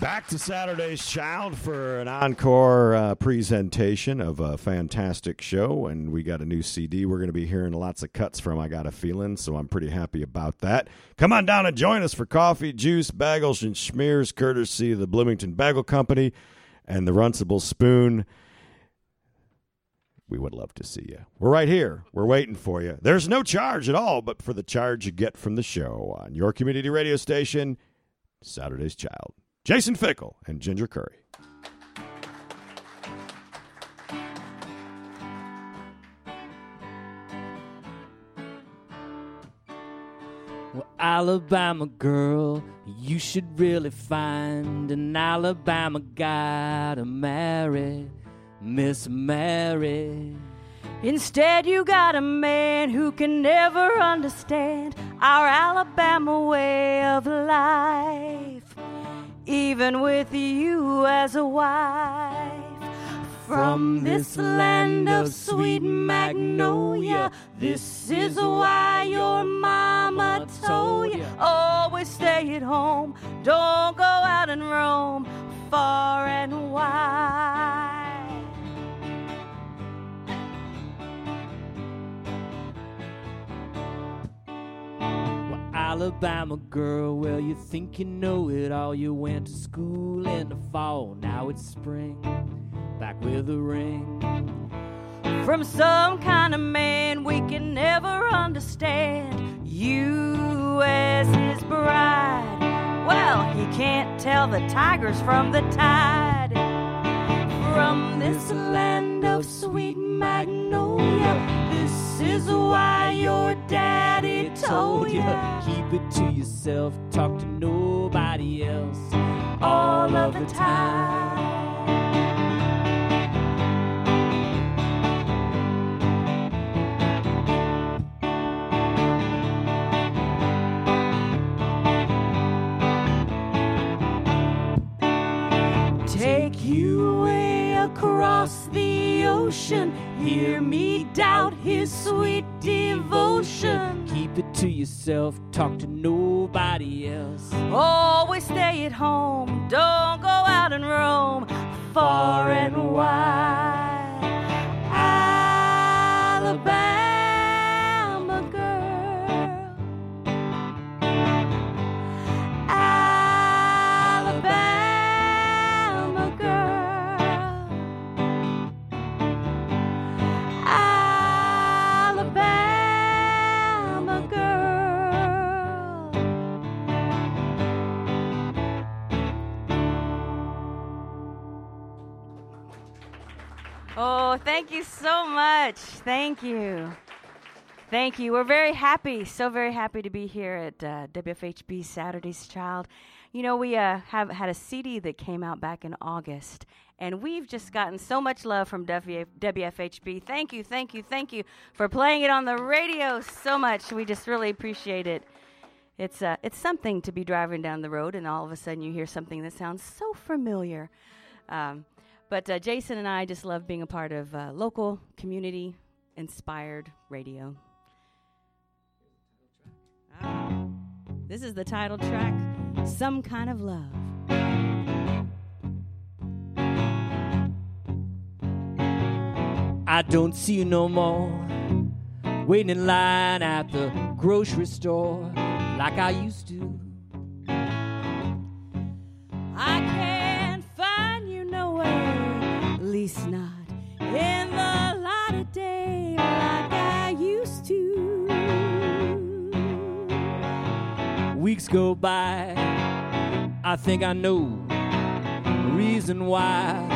Back to Saturday's Child for an encore uh, presentation of a fantastic show, and we got a new CD we're going to be hearing lots of cuts from. I got a feeling, so I'm pretty happy about that. Come on down and join us for coffee, juice, bagels, and schmears, courtesy of the Bloomington Bagel Company and the Runcible Spoon. We would love to see you. We're right here. We're waiting for you. There's no charge at all, but for the charge you get from the show on your community radio station, Saturday's Child. Jason Fickle and Ginger Curry. Well, Alabama girl, you should really find an Alabama guy to marry, Miss Mary. Instead, you got a man who can never understand our Alabama way of life, even with you as a wife. From this land of sweet magnolia, this is why your mama told you always stay at home, don't go out and roam far and wide. Alabama girl, well, you think you know it all. You went to school in the fall, now it's spring, back with a ring. from some kind of man we can never understand. You as his bride. Well, he can't tell the tigers from the tide. From this land of sweet magnolia, this is why your daddy told you. Keep it to yourself, talk to nobody else all of the time. Take you way across the ocean. Hear me doubt his sweet devotion. Keep it to yourself, talk to nobody else. Always stay at home. Don't go out and roam far and wide. Oh, thank you so much. Thank you. Thank you. We're very happy, so very happy to be here at uh, WFHB Saturday's Child. You know, we uh, have had a CD that came out back in August, and we've just gotten so much love from WF- WFHB. Thank you, thank you, thank you for playing it on the radio so much. We just really appreciate it. It's uh, it's something to be driving down the road, and all of a sudden you hear something that sounds so familiar. Um, but uh, Jason and I just love being a part of uh, local community inspired radio. Ah, this is the title track, Some Kind of Love. I don't see you no more. Waiting in line at the grocery store like I used to. Weeks go by, I think I know the reason why.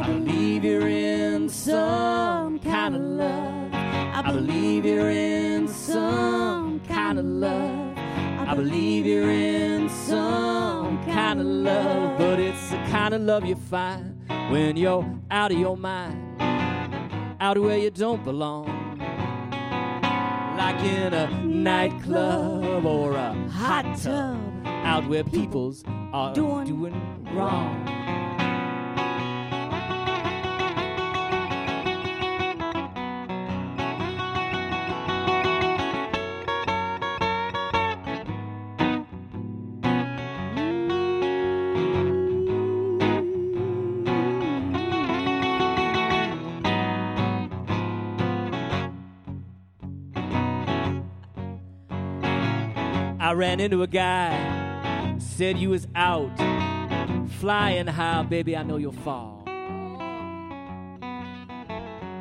I believe you're in some kind of love. I believe you're in some kind of love. I believe you're in some kind of love, but it's the kind of love you find when you're out of your mind, out where you don't belong like in a nightclub or a hot tub, out where people's are Doing doing, wrong. Ran into a guy, said you was out, flying high, baby, I know you'll fall.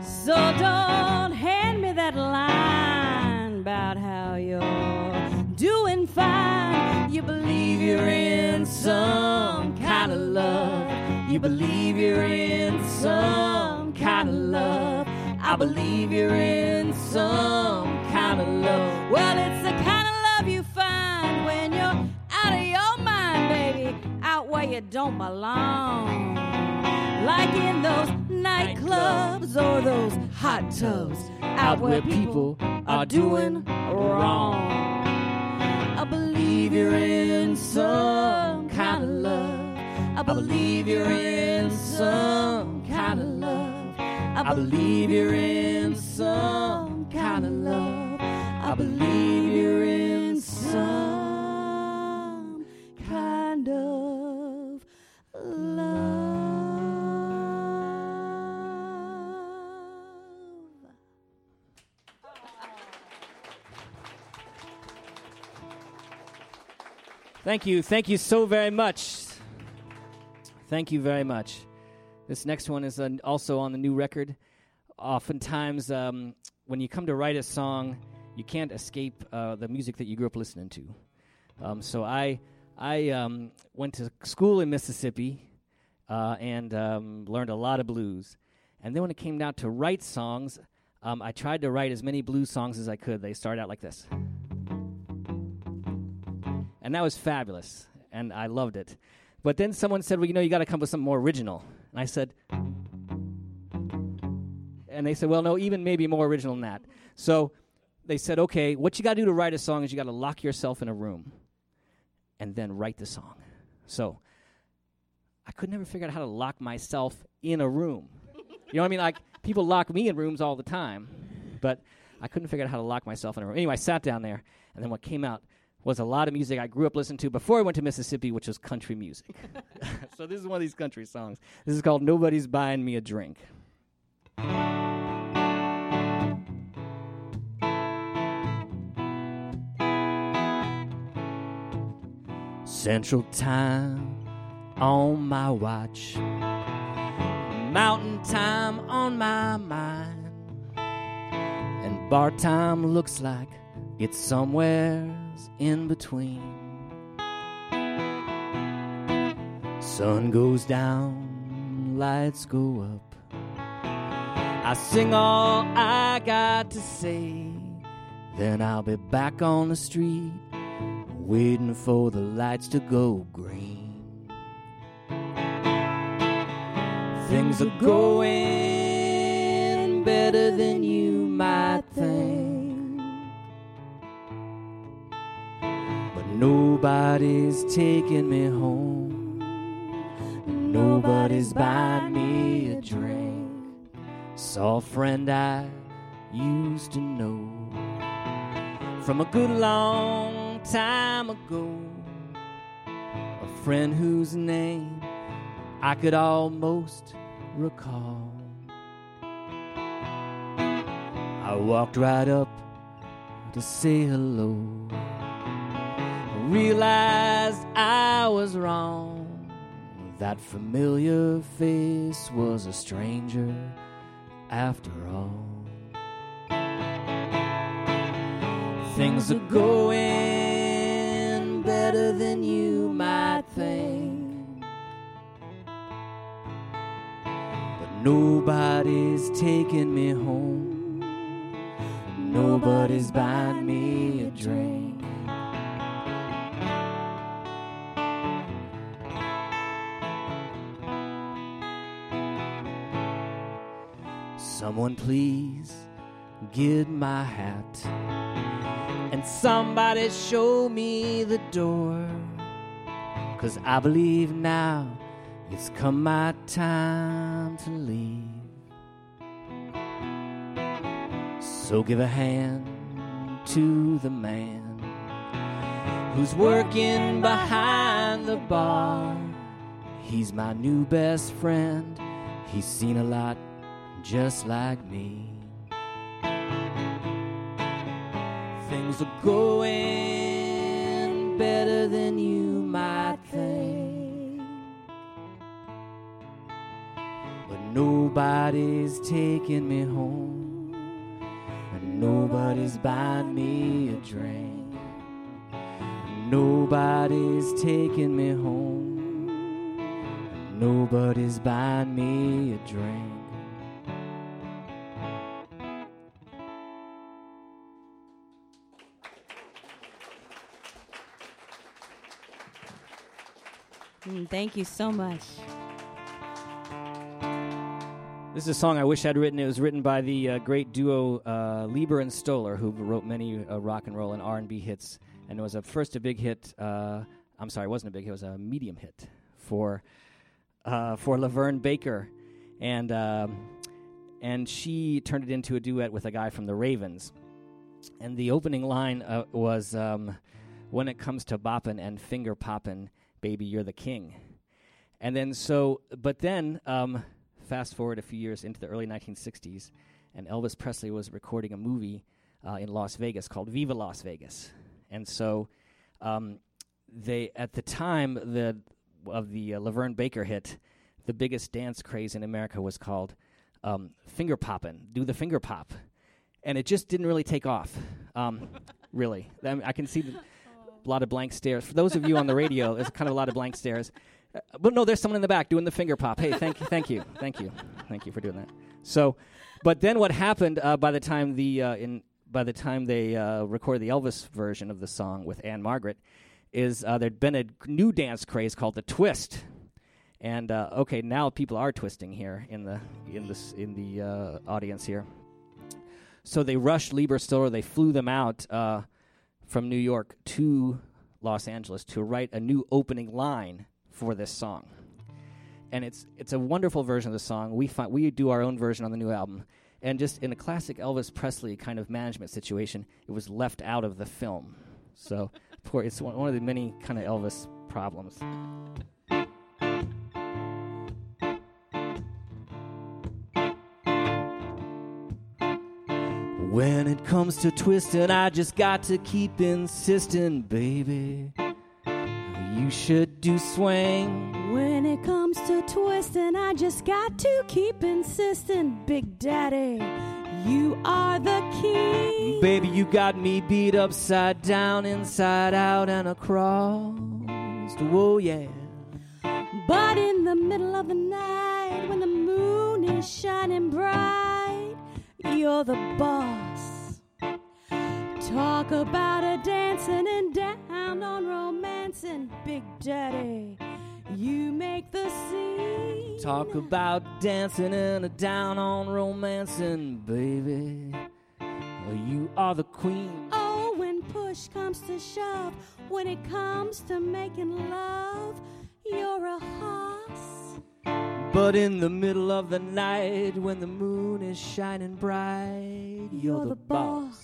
So don't hand me that line about how you're doing fine. You believe you're in some kind of love. You believe you're in some kind of love. I believe you're in some kind of love. Don't belong. Like in those nightclubs or those hot tubs, out where people are doing wrong. I believe you're in some kind of love. I believe you're in some kind of love. I believe you're in some kind of love. I believe you're in some Thank you. Thank you so very much. Thank you very much. This next one is uh, also on the new record. Oftentimes, um, when you come to write a song, you can't escape uh, the music that you grew up listening to. Um, so I, I um, went to school in Mississippi uh, and um, learned a lot of blues. And then when it came down to write songs, um, I tried to write as many blues songs as I could. They start out like this and that was fabulous, and I loved it. But then someone said, "Well, you know, you got to come up with something more original." And I said, and they said, "Well, no, even maybe more original than that." So they said, "Okay, what you got to do to write a song is you got to lock yourself in a room, and then write the song." So I could never figure out how to lock myself in a room. You know what I mean? Like people lock me in rooms all the time, but I couldn't figure out how to lock myself in a room. Anyway, I sat down there, and then what came out was a lot of music I grew up listening to before I went to Mississippi, which was country music. so this is one of these country songs. This is called Nobody's Buying Me a Drink. Central Time on my watch, Mountain Time on my mind, and Bar Time looks like it's in between. Sun goes down, lights go up. I sing all I got to say, then I'll be back on the street, waiting for the lights to go green. Things are going better than you might think. Nobody's taking me home. Nobody's buying me a drink. Saw a friend I used to know from a good long time ago. A friend whose name I could almost recall. I walked right up to say hello. Realized I was wrong. That familiar face was a stranger after all. Things are going better than you might think. But nobody's taking me home. Nobody's buying me a drink. Someone please get my hat. And somebody show me the door. Cause I believe now it's come my time to leave. So give a hand to the man who's working behind the bar. He's my new best friend. He's seen a lot just like me. Things are going better than you might think. But nobody's taking me home, and nobody's buying me a drink. Nobody's taking me home, nobody's buying me a drink. Mm, thank you so much. This is a song I wish I'd written. It was written by the uh, great duo uh, Leiber and Stoller, who wrote many uh, rock and roll and R and B hits, and it was a first a big hit. Uh, I'm sorry, it wasn't a big hit; it was a medium hit for uh, for LaVern Baker, and um, and she turned it into a duet with a guy from the Ravens. And the opening line uh, was, um, "When it comes to boppin' and finger poppin', baby, you're the king." And then so, but then. Um, fast forward a few years into the early 1960s, and Elvis Presley was recording a movie uh, in Las Vegas called Viva Las Vegas. And so, um, they at the time the of the uh, LaVern Baker hit, the biggest dance craze in America was called um, finger popping, do the finger pop, and it just didn't really take off. Um, really, I, mean, I can see a lot of blank stares. For those of you on the radio, there's kind of a lot of blank stares. Uh, but no, there's someone in the back doing the finger pop. Hey, thank you, thank you, thank you, thank you for doing that. So, but then what happened uh, by the time the uh, in by the time they uh, recorded the Elvis version of the song with Ann-Margret, is uh, there'd been a new dance craze called the twist. And uh, okay, now people are twisting here in the in this in the audience here. So they rushed Leiber Stoller. They flew them out from New York to Los Angeles to write a new opening line for this song. And it's it's a wonderful version of the song. We find, we do our own version on the new album. And just in a classic Elvis Presley kind of management situation, it was left out of the film. So poor, it's one, one of the many kind of Elvis problems. When it comes to twisting, I just got to keep insisting, baby. You should do swing. When it comes to twisting, I just got to keep insisting, Big Daddy. You are the king. Baby, you got me beat upside down, inside out, and across. Whoa, yeah. But in the middle of the night, when the moon is shining bright, you're the boss. Talk about a dancing and down on romancing, Big Daddy. You make the scene. Talk about dancing and a down on romancing, baby. Well, you are the queen. Oh, when push comes to shove, when it comes to making love, you're a hoss. But in the middle of the night, when the moon is shining bright, you're, the, boss.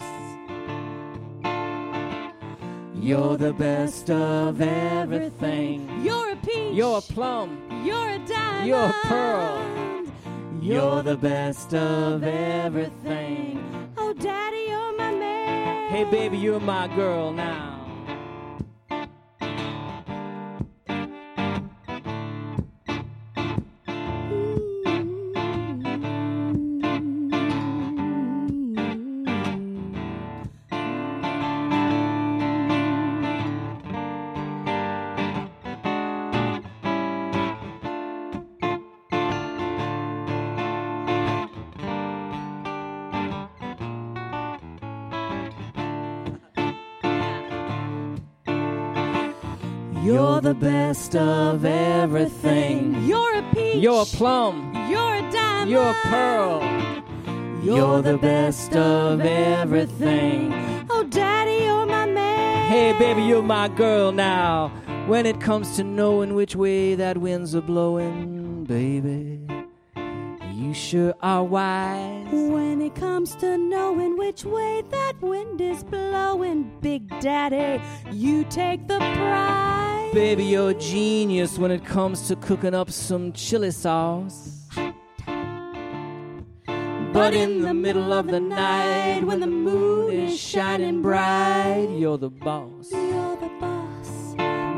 You're the best of everything. You're a peach. You're a plum. You're a diamond. You're a pearl. You're the best of everything. Oh, Daddy, you're my man. Hey, baby, you're my girl now. You're the best of everything. You're a peach. You're a plum. You're a diamond. You're a pearl. You're the best of everything. Oh, Daddy, you're my man. Hey, baby, you're my girl now. When it comes to knowing which way that wind's a blowing, baby, you sure are wise. When it comes to knowing which way that wind is blowing, Big Daddy, you take the prize. Baby, you're a genius when it comes to cooking up some chili sauce. But in the middle of the night, when the moon is shining bright, you're the boss. You're the boss.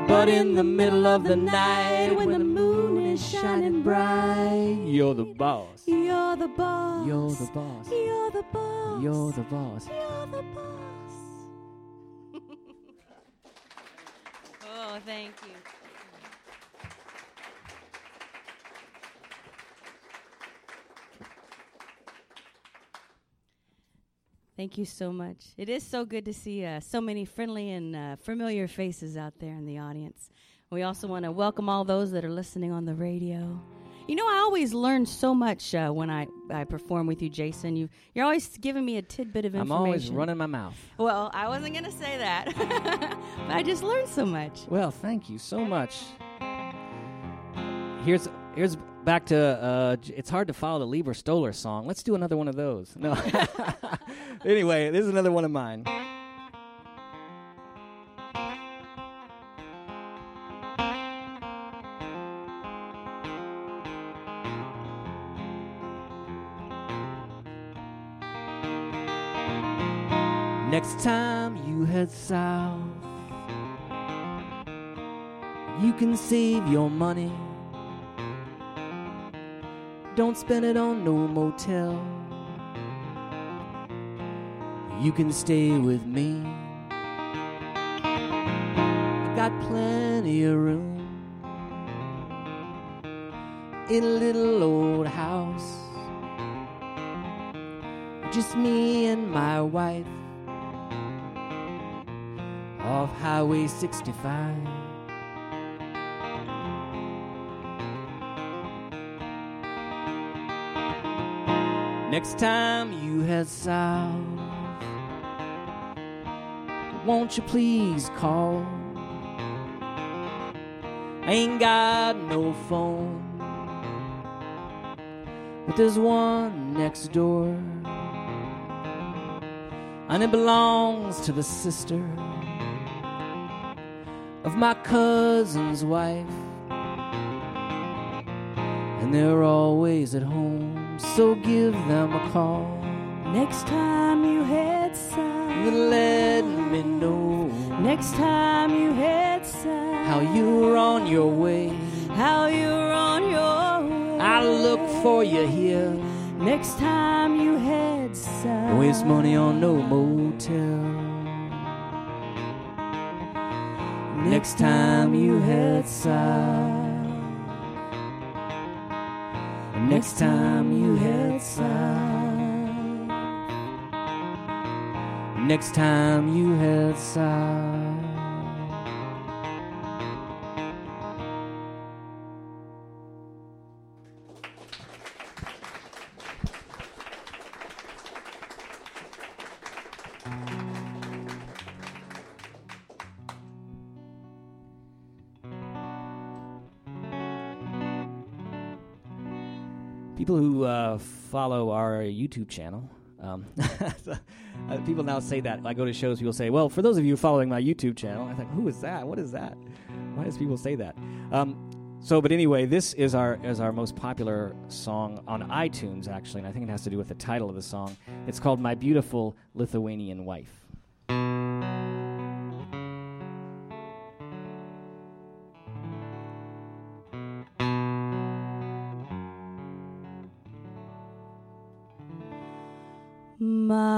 But in the middle of the night, when the moon is shining bright, you're the boss. You're the boss. You're the boss. You're the boss. You're the boss. You're the boss. Oh, thank you. Thank you so much. It is so good to see uh, so many friendly and uh, familiar faces out there in the audience. We also want to welcome all those that are listening on the radio. You know, I always learn so much uh, when I, I perform with you, Jason. You, you're always giving me a tidbit of information. I'm always running my mouth. Well, I wasn't going to say that. but I just learned so much. Well, thank you so much. Here's here's back to uh, it's hard to follow the Leiber Stoller song. Let's do another one of those. No. anyway, this is another one of mine. Head south, you can save your money. Don't spend it on no motel. You can stay with me. I got plenty of room in a little old house. Just me and my wife off Highway 65. Next time you head south, won't you please call? I ain't got no phone, but there's one next door, and it belongs to the sister of my cousin's wife. And they're always at home, so give them a call. Next time you head south. Let me know Next time you head south. how you're on your way. How you're on your way. I look for you here. Next time you head south. Waste money on no motel. Next time you head south. Next time you head south. Next time you head south. Follow our YouTube channel, um, uh, people now say that. I go to shows, people say, "Well, for those of you following my YouTube channel," I think, "Who is that? What is that? Why does people say that?" Um, so, but anyway, this is our is our most popular song on iTunes, actually, and I think it has to do with the title of the song. It's called "My Beautiful Lithuanian Wife."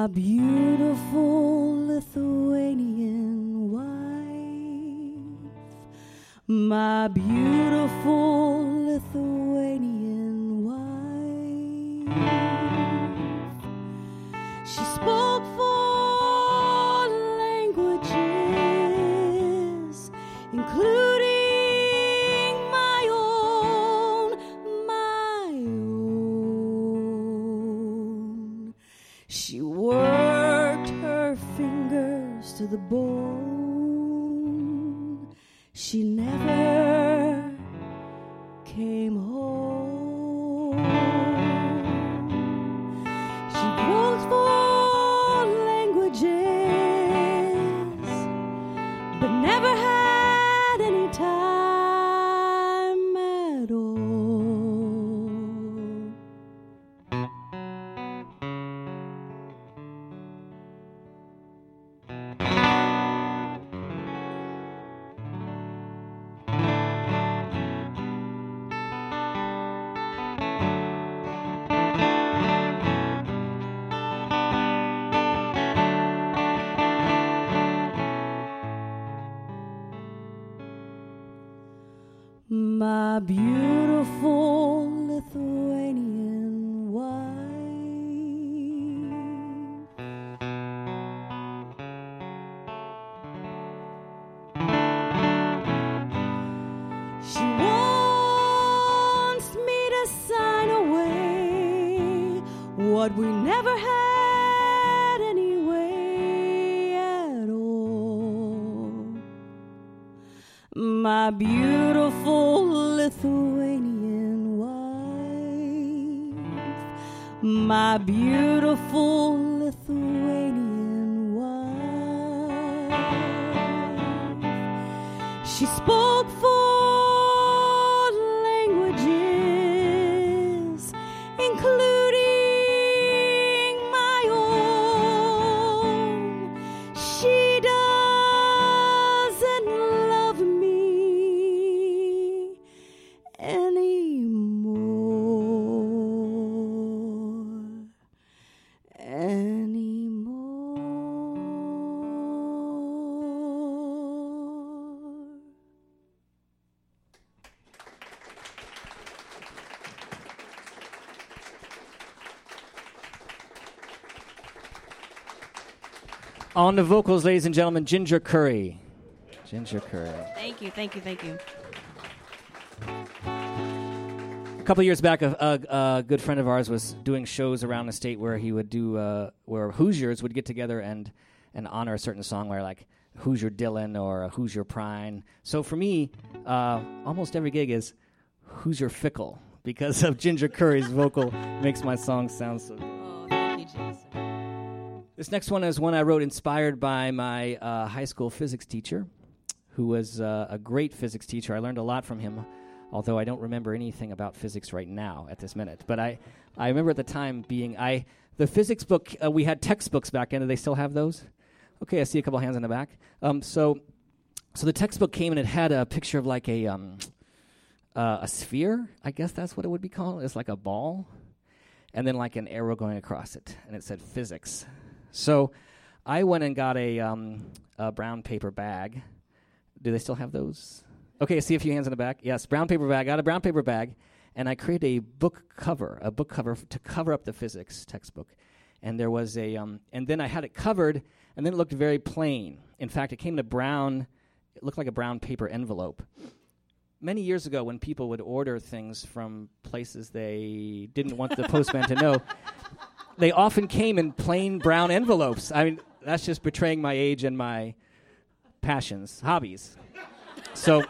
My beautiful Lithuanian wife, my beautiful Lithuanian the bone. On the vocals, ladies and gentlemen, Ginger Curry. Ginger Curry. Thank you, thank you, thank you. A couple years back, a, a, a good friend of ours was doing shows around the state where he would do, uh, where Hoosiers would get together and and honor a certain song, where like Hoosier Dylan or Hoosier Prine. So for me, uh, almost every gig is Hoosier Fickle because of Ginger Curry's vocal makes my song sound so. good. This next one is one I wrote inspired by my uh, high school physics teacher, who was uh, a great physics teacher. I learned a lot from him, although I don't remember anything about physics right now at this minute. But I, I remember at the time being I the physics book uh, we had textbooks back then. Do they still have those? Okay, I see a couple hands in the back. Um, so, so the textbook came and it had a picture of like a um, uh, a sphere. I guess that's what it would be called. It's like a ball, and then like an arrow going across it, and it said physics. So I went and got a, um, a brown paper bag. Do they still have those? Okay, I see a few hands in the back. Yes, brown paper bag. I Got a brown paper bag, and I created a book cover, a book cover f- to cover up the physics textbook. And there was a, um, and then I had it covered, and then it looked very plain. In fact, it came in a brown, it looked like a brown paper envelope. Many years ago, when people would order things from places they didn't want the postman to know, they often came in plain brown envelopes. I mean, that's just betraying my age and my passions, hobbies. So,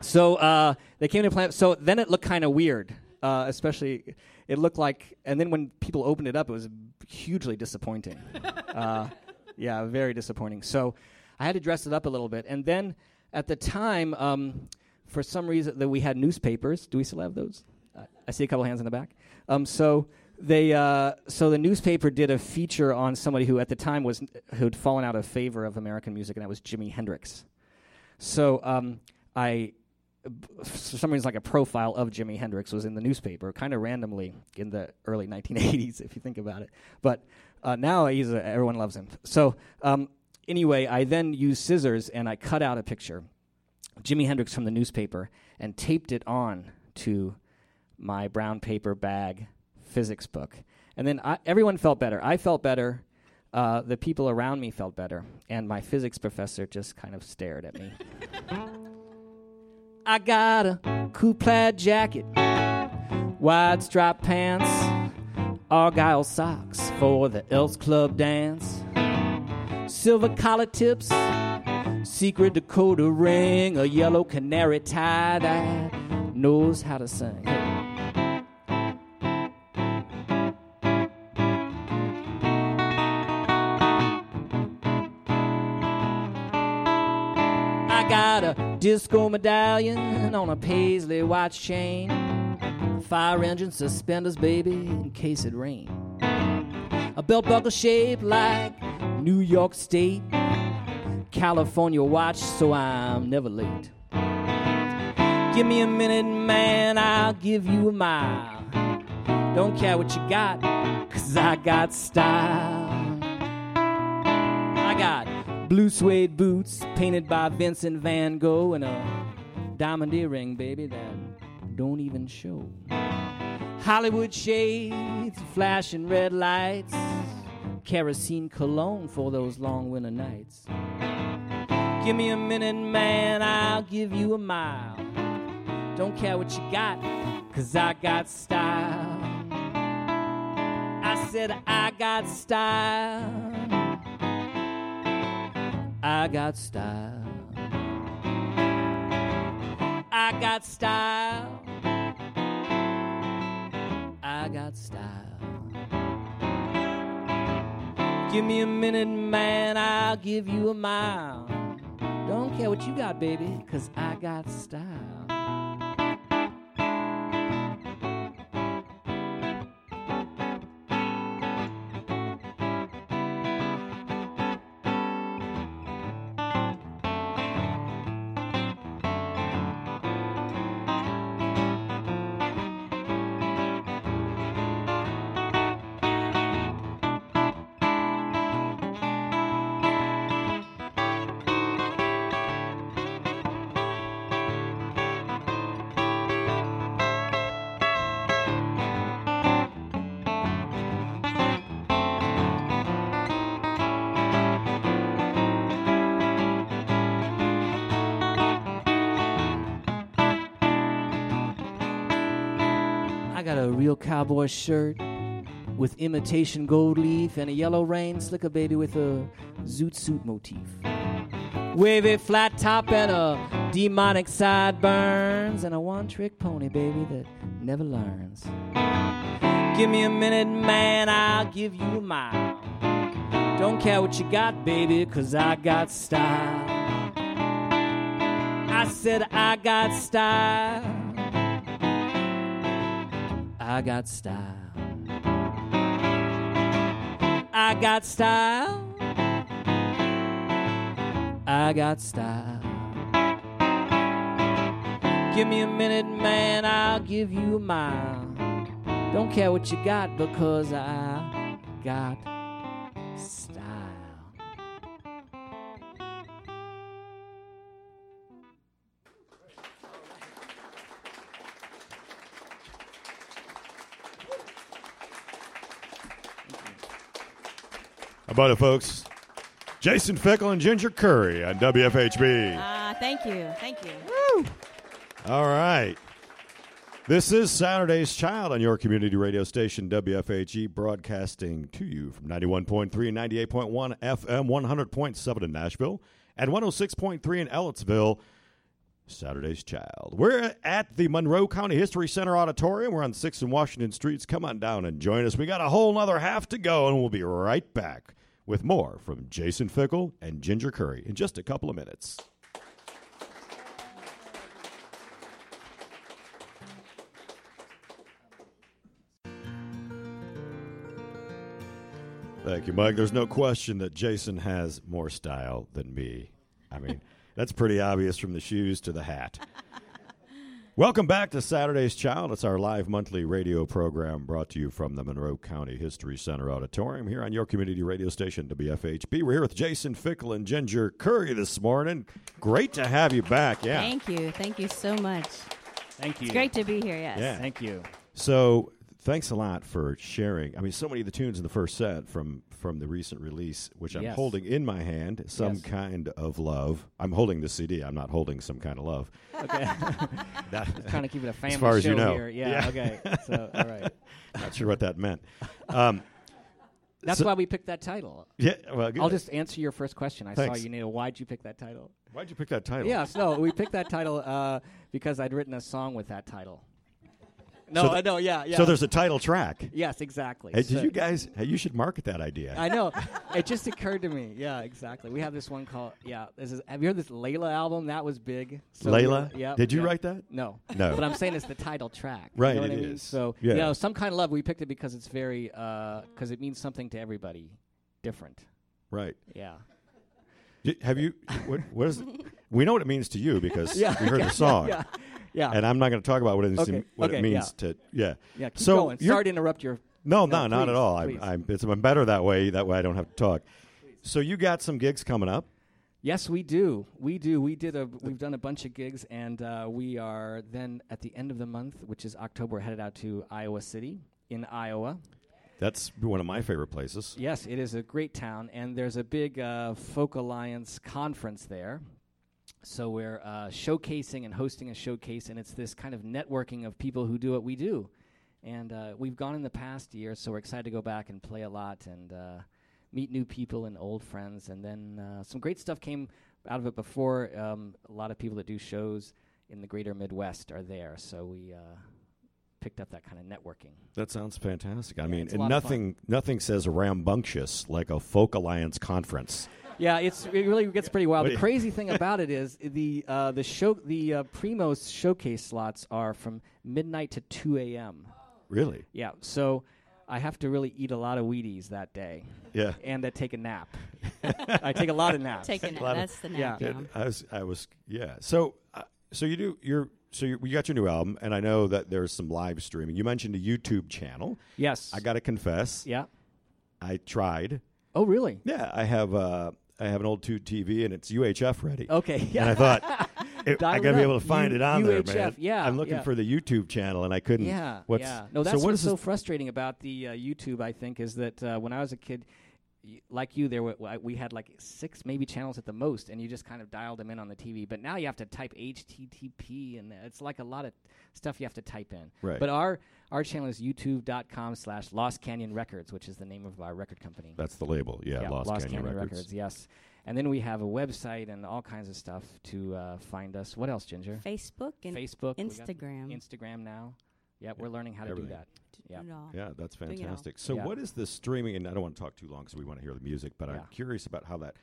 so uh, they came in plain. So then it looked kind of weird, uh, especially it looked like. And then when people opened it up, it was hugely disappointing. uh, yeah, very disappointing. So I had to dress it up a little bit. And then at the time, um, for some reason, that we had newspapers. Do we still have those? I see a couple hands in the back. Um, so they uh, so the newspaper did a feature on somebody who at the time was who'd fallen out of favor of American music, and that was Jimi Hendrix. So um, I, for some reason, like a profile of Jimi Hendrix was in the newspaper, kind of randomly in the early 1980s, if you think about it. But uh, now he's a, everyone loves him. So um, anyway, I then used scissors and I cut out a picture, Jimi Hendrix from the newspaper, and taped it on to my brown paper bag physics book. And then I, everyone felt better. I felt better. Uh, the people around me felt better. And my physics professor just kind of stared at me. I got a cool plaid jacket, wide striped pants, argyle socks for the Elks Club dance, silver collar tips, secret Dakota ring, a yellow canary tie that knows how to sing. Got a disco medallion on a paisley watch chain. Fire engine suspenders, baby, in case it rain. A belt buckle shaped like New York State. California watch, so I'm never late. Give me a minute, man, I'll give you a mile. Don't care what you got, cause I got style. I got blue suede boots painted by Vincent Van Gogh and a diamond earring, baby, that don't even show. Hollywood shades, flashing red lights, kerosene cologne for those long winter nights. Give me a minute, man, I'll give you a mile. Don't care what you got, cause I got style. I said, I got style. I got style. I got style. I got style. Give me a minute, man, I'll give you a mile. Don't care what you got, baby, cause I got style. A real cowboy shirt with imitation gold leaf and a yellow rain slicker baby with a zoot suit motif. Wavy flat top and a demonic sideburns and a one trick pony baby that never learns. Give me a minute, man, I'll give you a mile. Don't care what you got, baby, cause I got style. I said I got style. I got style. I got style. I got style. Give me a minute, man, I'll give you a mile. Don't care what you got because I got about it, folks? Jason Fickle and Ginger Curry on WFHB. Ah, thank you. Thank you. All right. This is Saturday's Child on your community radio station, WFHB, broadcasting to you from 91.3 and 98.1 FM, 100.7 in Nashville, and 106.3 in Ellettsville. Saturday's Child. We're at the Monroe County History Center Auditorium. We're on 6th and Washington Streets. Come on down and join us. We got a whole nother half to go, and we'll be right back with more from Jason Fickle and Ginger Curry in just a couple of minutes. Thank you, Mike. There's no question that Jason has more style than me. I mean, that's pretty obvious from the shoes to the hat. Welcome back to Saturday's Child. It's our live monthly radio program brought to you from the Monroe County History Center Auditorium here on your community radio station, WFHB. We're here with Jason Fickle and Ginger Curry this morning. Great to have you back. Yeah. Thank you. Thank you so much. Thank you. It's great to be here, yes. Yeah. Thank you. So thanks a lot for sharing. I mean, so many of the tunes in the first set from from the recent release, which I'm Yes. holding in my hand, some Yes. kind of love. I'm holding the CD. I'm not holding some kind of love. Okay. That- Trying to keep it a family far as show you know. here. Yeah, Yeah. Okay. So all right. not sure what that meant. Um, That's So- why we picked that title. yeah. Well, good. I'll just answer your first question. I Thanks. saw you, Neil. Why'd you pick that title? Why'd you pick that title? Yes, no, we picked that title uh, because I'd written a song with that title. No, So I know, yeah, yeah. So there's a title track. yes, exactly. Hey, So- did you guys? Hey, you should market that idea. I know. it just occurred to me. Yeah, exactly. We have this one called yeah. This is. Have you heard this Layla album? That was big. So Layla? yeah. Did you yeah. wait that? No. No. But I'm saying it's the title track. Right, You know it I mean? is. So Yeah. you know, some kind of love. We picked it because it's very uh, because it means something to everybody, different. Right. Yeah. Have you? What, what is? We know what it means to you because Yeah. we heard the song. Yeah. Yeah. And I'm not going to talk about what it, Okay, what okay, it means yeah. to. Yeah. yeah. Keep so going. Sorry to interrupt your. No, No, no, not at all. I'm, please. I'm, it's I'm better that way. That way I don't have to talk. So you got some gigs coming up. Yes, we do. We do. We did a. We've done a bunch of gigs, and uh, we are then at the end of the month, which is October, headed out to Iowa City in Iowa. That's one of my favorite places. Yes, it is a great town, and there's a big uh, Folk Alliance conference there. So we're uh, showcasing and hosting a showcase, and it's this kind of networking of people who do what we do. And uh, we've gone in the past year, so we're excited to go back and play a lot and uh, meet new people and old friends. And then uh, some great stuff came out of it before. Um, a lot of people that do shows in the greater Midwest are there, so we uh, picked up that kind of networking. That sounds fantastic. I Yeah, mean, and lot of fun. nothing nothing says rambunctious like a Folk Alliance conference. Yeah, it's it really gets pretty wild. What The crazy thing about it is the uh, the show the uh, Primos showcase slots are from midnight to two a.m. Really? Yeah, so I have to really eat a lot of Wheaties that day Yeah. and uh, take a nap. I take a lot of naps. Taking it. lot of- That's the Yeah. nap Yeah, down. I was, I was, yeah. So, uh, so you do, you're, so you, you got your new album, and I know that there's some live streaming. You mentioned a YouTube channel. yes. I got to confess, yeah. I tried. Oh, really? Yeah, I have, uh, I have an old tube TV, and it's UHF ready. Okay. And Yeah. I thought, it, I got to be able to find U- it on there, man. yeah, I'm looking yeah. for the YouTube channel, and I couldn't. Yeah, What's, yeah. No, so that's what what's is so frustrating about the uh, YouTube. I think is that uh, when I was a kid, like you, there were, we had like six maybe channels at the most, and you just kind of dialed them in on the TV. But now you have to type HTTP, and it's like a lot of stuff you have to type in. Right. But our our channel is YouTube.com/slash Lost Canyon Records, which is the name of our record company. That's the label. Yeah, Lost, Canyon, Records. Yes. And then we have a website and all kinds of stuff to uh, find us. What else, Ginger? Facebook and Facebook, Instagram. Instagram now. Yep, we're learning how to do that. Yeah. Do it all. Yeah, that's Doing it all. fantastic. So, Yeah. what is the streaming? And I don't want to talk too long because we want to hear the music, but I'm curious about how that.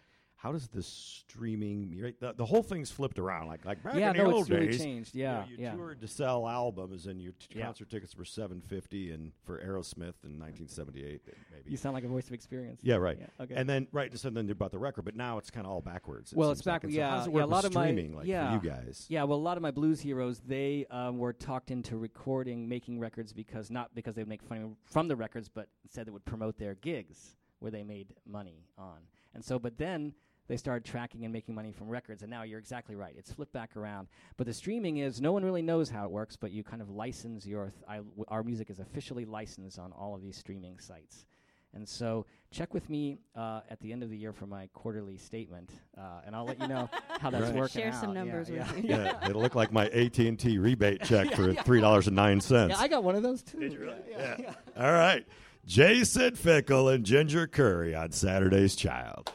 How does this streaming? Right, the, the whole thing's flipped around. Like like back yeah, in the no, old really days. changed. you know, Yeah, you yeah. toured to sell albums, and your t- Yeah. concert tickets were seven fifty, and for Aerosmith in 1978, maybe. You sound like a voice of experience. yeah, right. Yeah, okay. And then right, so then they bought the record, but now it's kind of all backwards. it Well, it's like. back- And so yeah, how does it yeah, a lot of my- streaming, like yeah. for you guys? Yeah, well, a lot of my blues heroes they um, were talked into recording, making records because not because they would make money from the records, but instead they would promote their gigs where they made money on. And so, but then they started tracking and making money from records, and now you're exactly right. It's flipped back around. But the streaming is no one really knows how it works, but you kind of license your. Th- I, w- our music is officially licensed on all of these streaming sites. And so, check with me uh, at the end of the year for my quarterly statement, uh, and I'll let you know how that's Right. working Share some out. Yeah, numbers yeah. with me. Yeah, it'll look like my AT and T rebate check for three dollars and nine cents. Yeah, I got one of those too. Yeah, yeah. All right. Jason Fickle and Ginger Curry on Saturday's Child.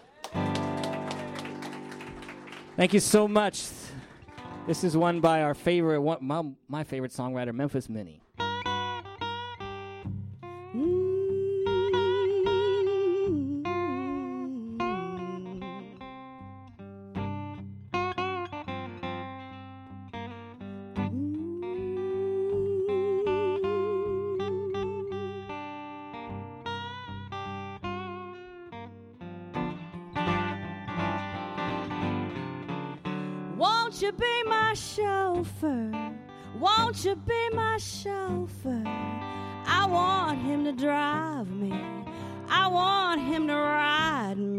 Thank you so much. This is one by our favorite, one, my, my favorite songwriter, Memphis Minnie. Won't you be my chauffeur? Won't you be my chauffeur? I want him to drive me. I want him to ride me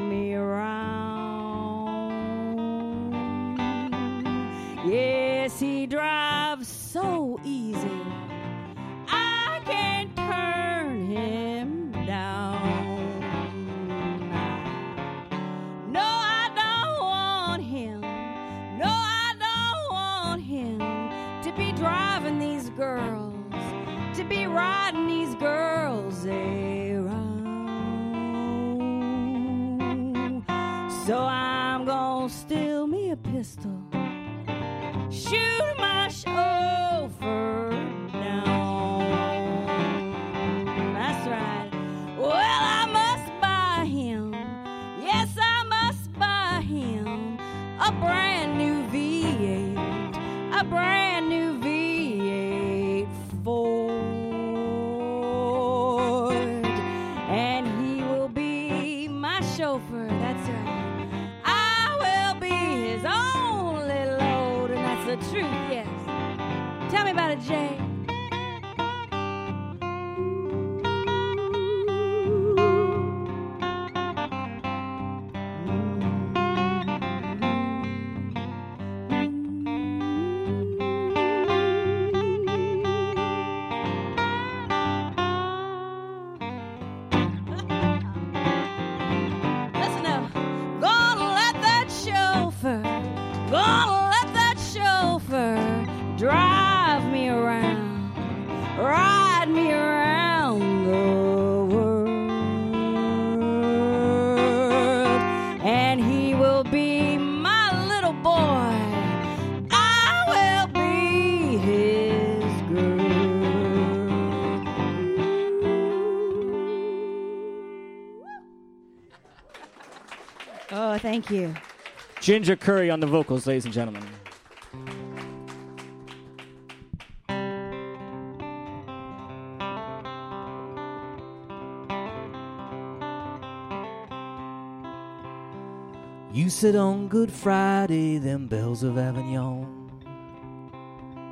you. Ginger Curry on the vocals, ladies and gentlemen. You said on Good Friday, them bells of Avignon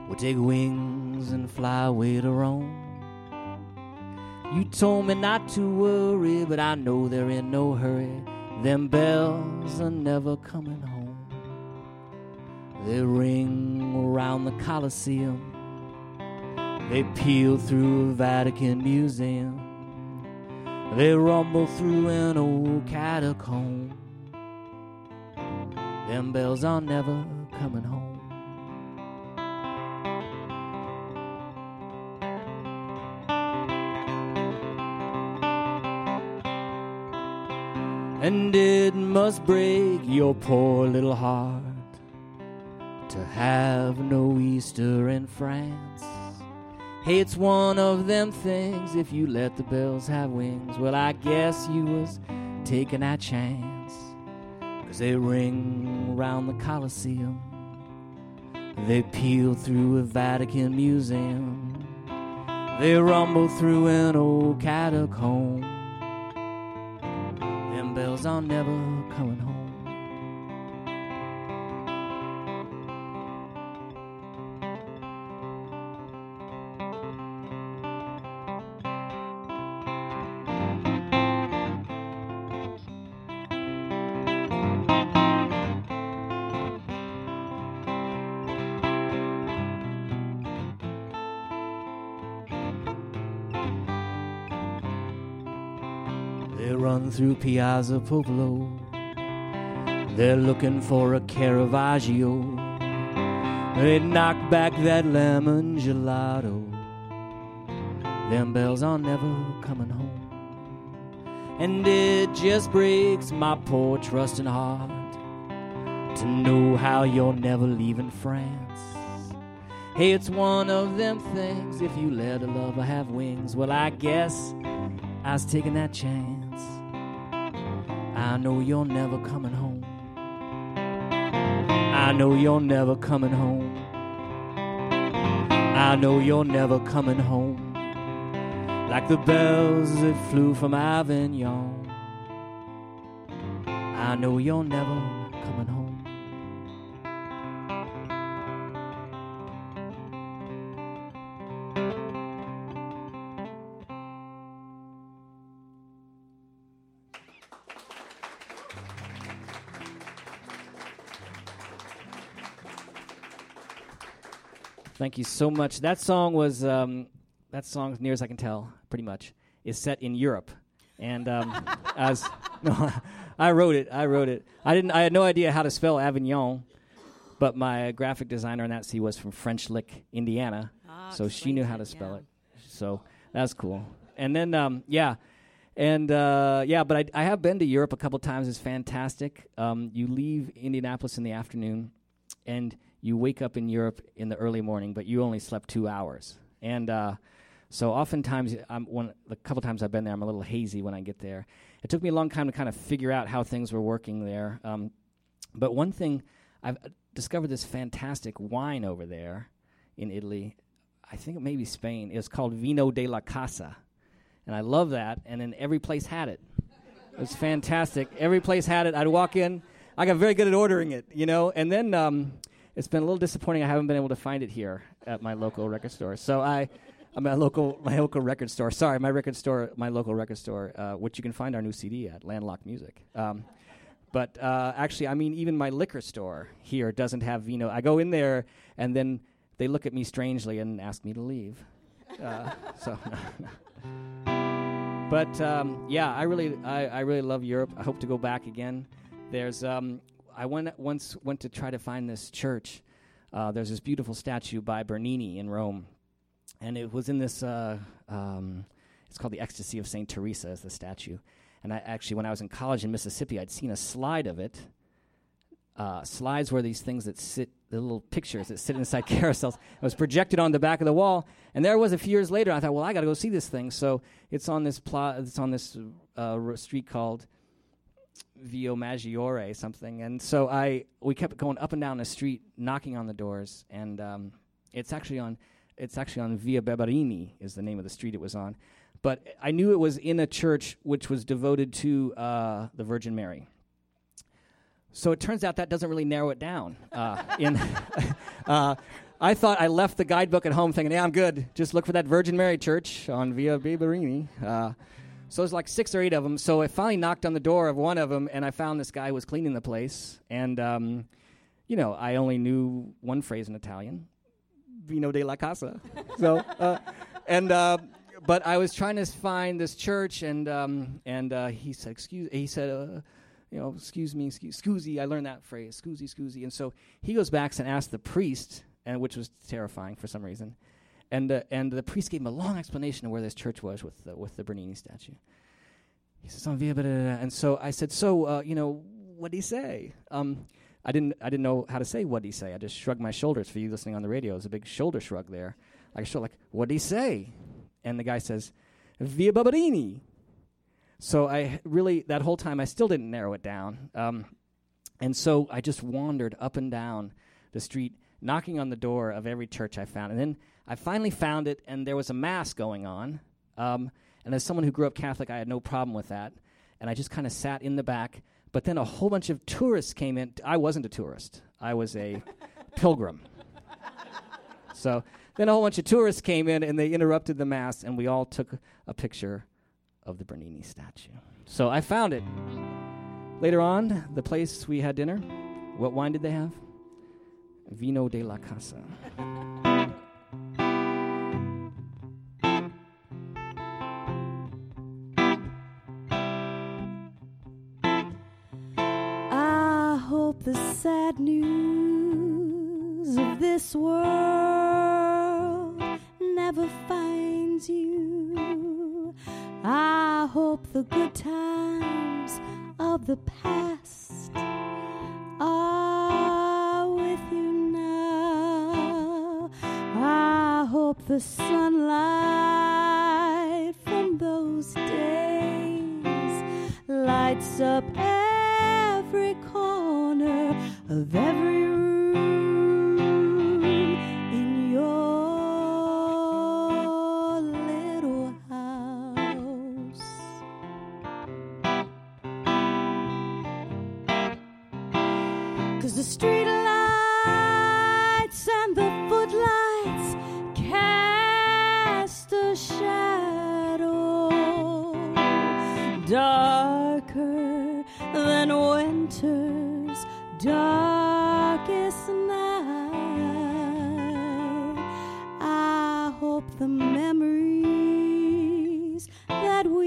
will take wings and fly away to Rome. You told me not to worry, but I know they're in no hurry. Them bells are never coming home. They ring around the Colosseum. They peal through a Vatican museum. They rumble through an old catacomb. Them bells are never coming home. And it must break your poor little heart to have no Easter in France. Hey, it's one of them things if you let the bells have wings. Well, I guess you was taking that chance. Cause they ring round the Colosseum. They peal through a Vatican museum. They rumble through an old catacomb. Bells are never coming home. Through Piazza Popolo. They're looking for a Caravaggio. They knock back that lemon gelato. Them bells are never coming home. And it just breaks my poor trusting heart to know how you're never leaving France. Hey, it's one of them things. If you let a lover have wings, well, I guess I was taking that chance. I know you're never coming home. I know you're never coming home. I know you're never coming home. Like the bells that flew from Avignon. I know you're never coming home. Thank you so much. That song was um, that song, as near as I can tell, pretty much, is set in Europe, and um, as no, I wrote it. I wrote it. I didn't. I had no idea how to spell Avignon, but my graphic designer on that scene was from French Lick, Indiana, Ah, so she knew how to spell yeah. it. So that's cool. And then um, yeah. And uh, yeah, but I, I have been to Europe a couple times. It's fantastic. Um, you leave Indianapolis in the afternoon, and you wake up in Europe in the early morning, but you only slept two hours. And uh, so oftentimes, I'm one the couple times I've been there, I'm a little hazy when I get there. It took me a long time to kind of figure out how things were working there. Um, but one thing, I've uh, discovered this fantastic wine over there in Italy. I think it may be Spain. It's called Vino de la Casa, and I love that. And then every place had it. It was fantastic. Every place had it. I'd walk in. I got very good at ordering it, you know. And then um, it's been a little disappointing. I haven't been able to find it here at my local record store. So I, I'm at local my local record store. Sorry, my record store, my local record store, uh, which you can find our new CD at Landlocked Music. Um, but uh, actually, I mean, even my liquor store here doesn't have vino. I go in there, and then they look at me strangely and ask me to leave. Uh, so, but um, yeah, I really, I, I really love Europe. I hope to go back again. There's, um, I went once went to try to find this church. Uh, there's this beautiful statue by Bernini in Rome, and it was in this. Uh, um, it's called the Ecstasy of Saint Teresa, is the statue. And I actually, when I was in college in Mississippi, I'd seen a slide of it. Uh, slides were these things that sit, the little pictures that sit inside carousels. It was projected on the back of the wall, and there was a few years later. I thought, well, I got to go see this thing. So it's on this plot. It's on this uh, street called Via Maggiore, something. And so I, we kept going up and down the street, knocking on the doors, and um, it's actually on, it's actually on Via Barberini is the name of the street it was on. But I knew it was in a church which was devoted to uh, the Virgin Mary. So it turns out that doesn't really narrow it down. Uh, in uh, I thought I left the guidebook at home thinking, yeah, I'm good. Just look for that Virgin Mary Church on Via Barberini. So there's like six or eight of them. So I finally knocked on the door of one of them, and I found this guy was cleaning the place. And, um, you know, I only knew one phrase in Italian, vino de la casa. so, uh, and, uh, but I was trying to find this church, and, um, and uh, he said, excuse, he said, uh, you know, excuse me, scusi. I learned that phrase, scusi, scusi. And so he goes back and asks the priest, and which was terrifying for some reason. And, uh, and the priest gave him a long explanation of where this church was with the, with the Bernini statue. He says, via, and so I said, so, uh, you know, what did he say? Um, I didn't, I didn't know how to say what did he say. I just shrugged my shoulders. For you listening on the radio, there's a big shoulder shrug there. I show like, what did he say? And the guy says, via Barberini. So I really, that whole time, I still didn't narrow it down. Um, and so I just wandered up and down the street, knocking on the door of every church I found. And then I finally found it, and there was a mass going on. Um, and as someone who grew up Catholic, I had no problem with that. And I just kind of sat in the back. But then a whole bunch of tourists came in. I wasn't a tourist, I was a pilgrim. So then a whole bunch of tourists came in, and they interrupted the mass, and we all took a picture of the Bernini statue. So I found it. Later on, the place we had dinner, what wine did they have? Vino de la Casa. sad news of this world never finds you. I hope the good times of the past are with you now. I hope the sunlight from those days lights up of every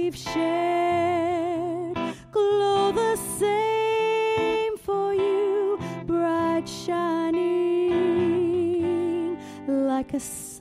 we've shared. Glow the same for you, bright shining like a summer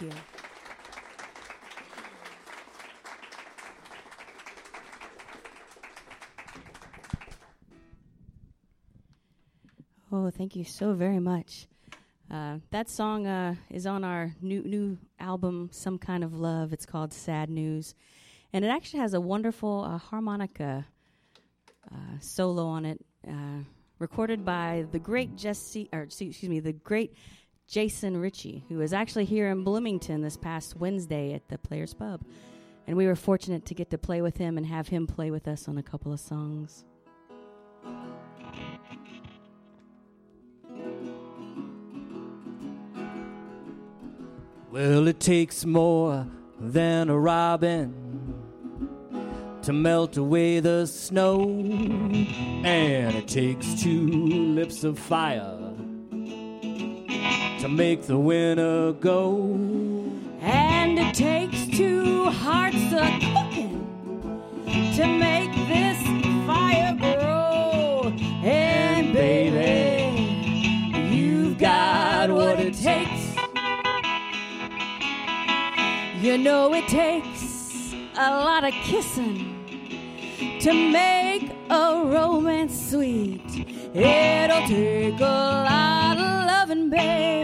Thank you. Oh, thank you so very much. Uh, that song uh, is on our new new album, Some Kind of Love. It's called Sad News, and it actually has a wonderful uh, harmonica uh, solo on it, uh, recorded by the great Jesse, or excuse me, the great Jason Ritchie, who was actually here in Bloomington this past Wednesday at the Players Pub, and we were fortunate to get to play with him and have him play with us on a couple of songs. Well, it takes more than a robin to melt away the snow, and it takes two lips of fire make the winter go. And it takes two hearts a cooking to make this fire grow. And baby, you've got what it takes. You know it takes a lot of kissing to make a romance sweet. It'll take a lot of loving, babe,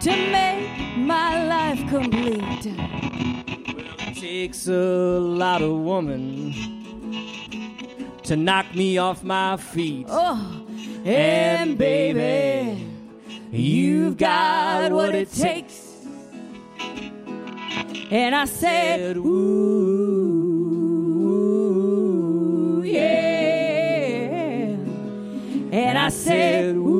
to make my life complete. Well, It takes a lot of woman to knock me off my feet. Oh, and baby, you've got what it takes. And I said, ooh, yeah. And I said, ooh,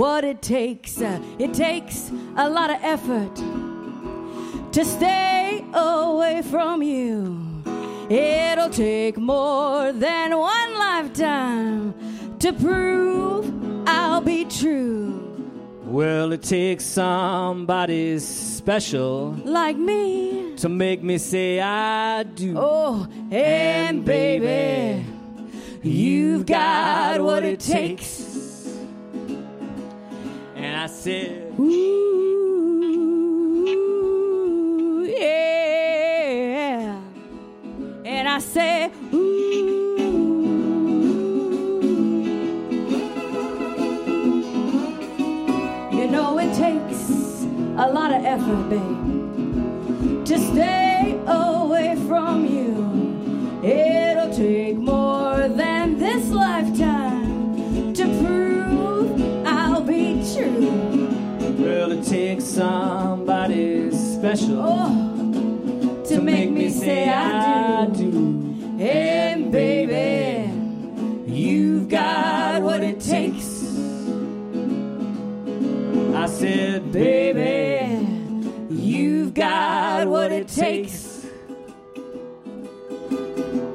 what it takes. Uh, it takes a lot of effort to stay away from you. It'll take more than one lifetime to prove I'll be true. Well, it takes somebody special Like me. to make me say I do. Oh, and baby, you've got what it takes. And I said, Ooh, yeah. And I say, ooh. You know it takes a lot of effort, babe, to stay away from you. It'll somebody special Oh, to make me say I do. And baby, you've got what it takes. I said, Baby, you've got what it takes.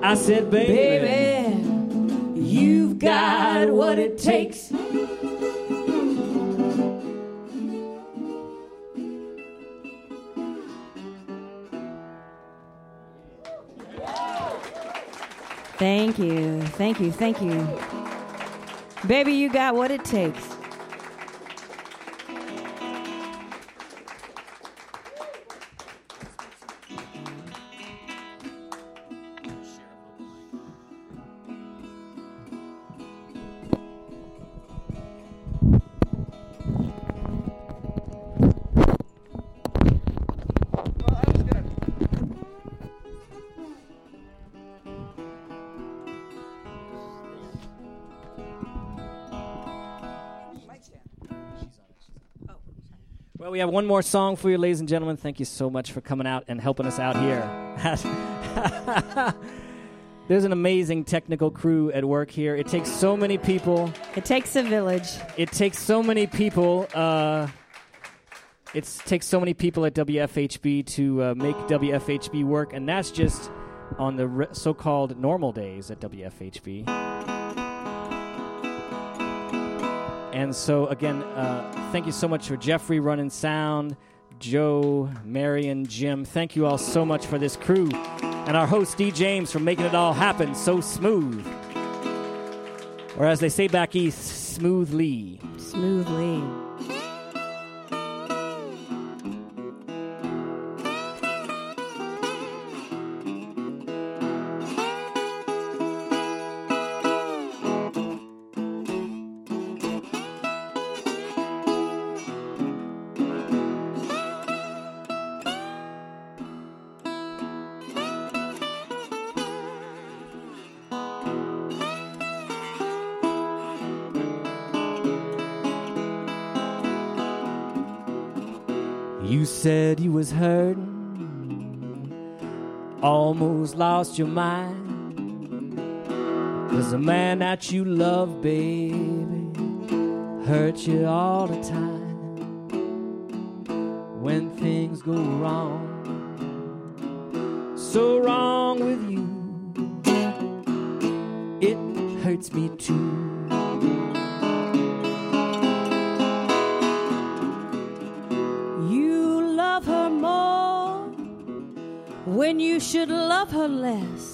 I said, baby, Baby, you've got what it takes. Thank you, thank you, thank you. Baby, you got what it takes. We have one more song for you, ladies and gentlemen. Thank you so much for coming out and helping us out here. There's an amazing technical crew at work here. It takes so many people. It takes a village. It takes so many people. Uh, it takes so many people at WFHB to uh, make WFHB work, and that's just on the re- so-called normal days at WFHB. And so again, uh, thank you so much for Jeffrey running sound, Joe, Mary, and Jim. Thank you all so much for this crew, and our host D James for making it all happen so smooth, or as they say back east, smoothly. Smoothly. You said you was hurting, almost lost your mind. Cause the man that you love, baby, hurt you all the time. When things go wrong, so wrong with you, it hurts me too. Love her less.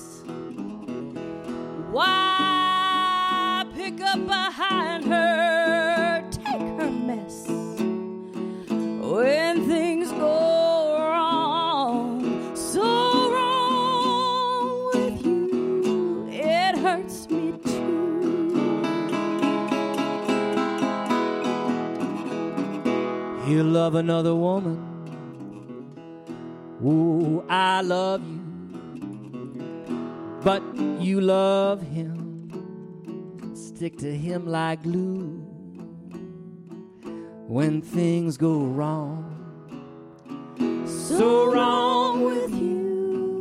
Stick to him like glue. When things go wrong, so wrong with you,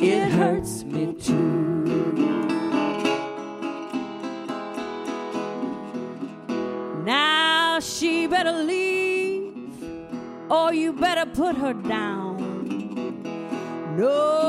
it hurts me too. Now she better leave, or you better put her down. No,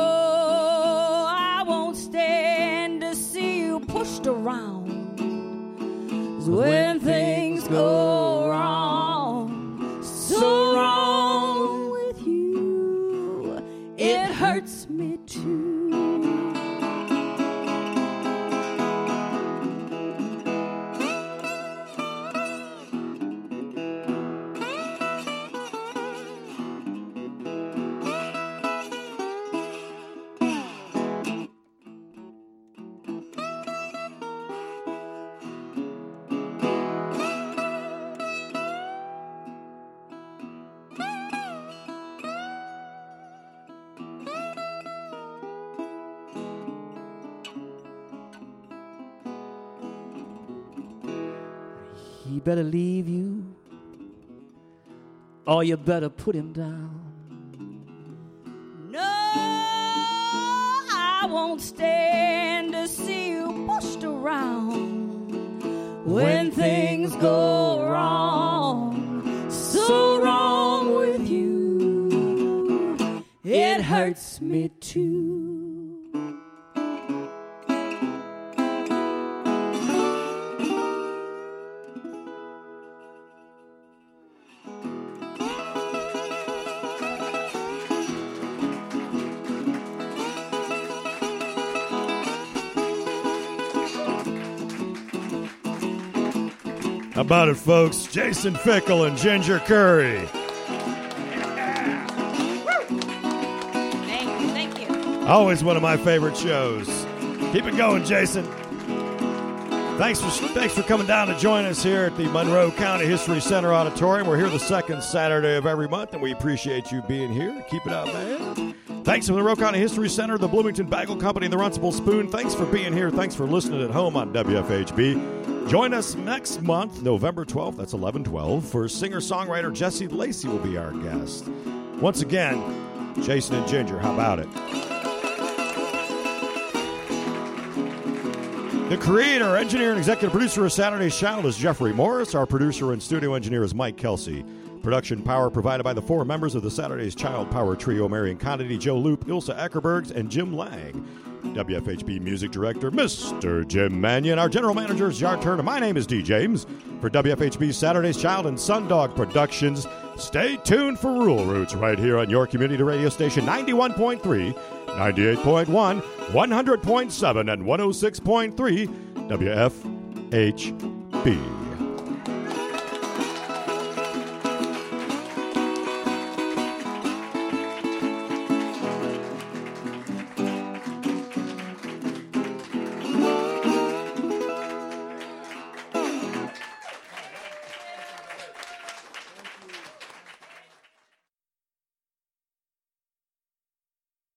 or you better put him down. No, I won't stand to see you pushed around when things go wrong. So wrong with you, it hurts me about it, folks? Jason Fickle and Ginger Curry. Thank you, thank you. Always one of my favorite shows. Keep it going, Jason. Thanks for thanks for coming down to join us here at the Monroe County History Center Auditorium. We're here the second Saturday of every month, and we appreciate you being here. Keep it up, man. Thanks to the Monroe County History Center, the Bloomington Bagel Company, and the Runcible Spoon. Thanks for being here. Thanks for listening at home on WFHB. Join us next month, November 12th, that's 1112, for singer-songwriter Jesse Lacey will be our guest. Once again, Jason and Ginger, how about it? The creator, engineer, and executive producer of Saturday's Child is Jeffrey Morris. Our producer and studio engineer is Mike Kelsey. Production power provided by the four members of the Saturday's Child Power Trio Marion Condity, Joe Loop, Ilsa Eckerbergs, and Jim Lang. WFHB Music Director, Mr. Jim Manion. Our General Manager is Jar Turner. My name is D. James. For WFHB Saturday's Child and Sundog Productions, stay tuned for Rural Roots right here on your community radio station 91.3, 98.1, 100.7, and 106.3 WFHB.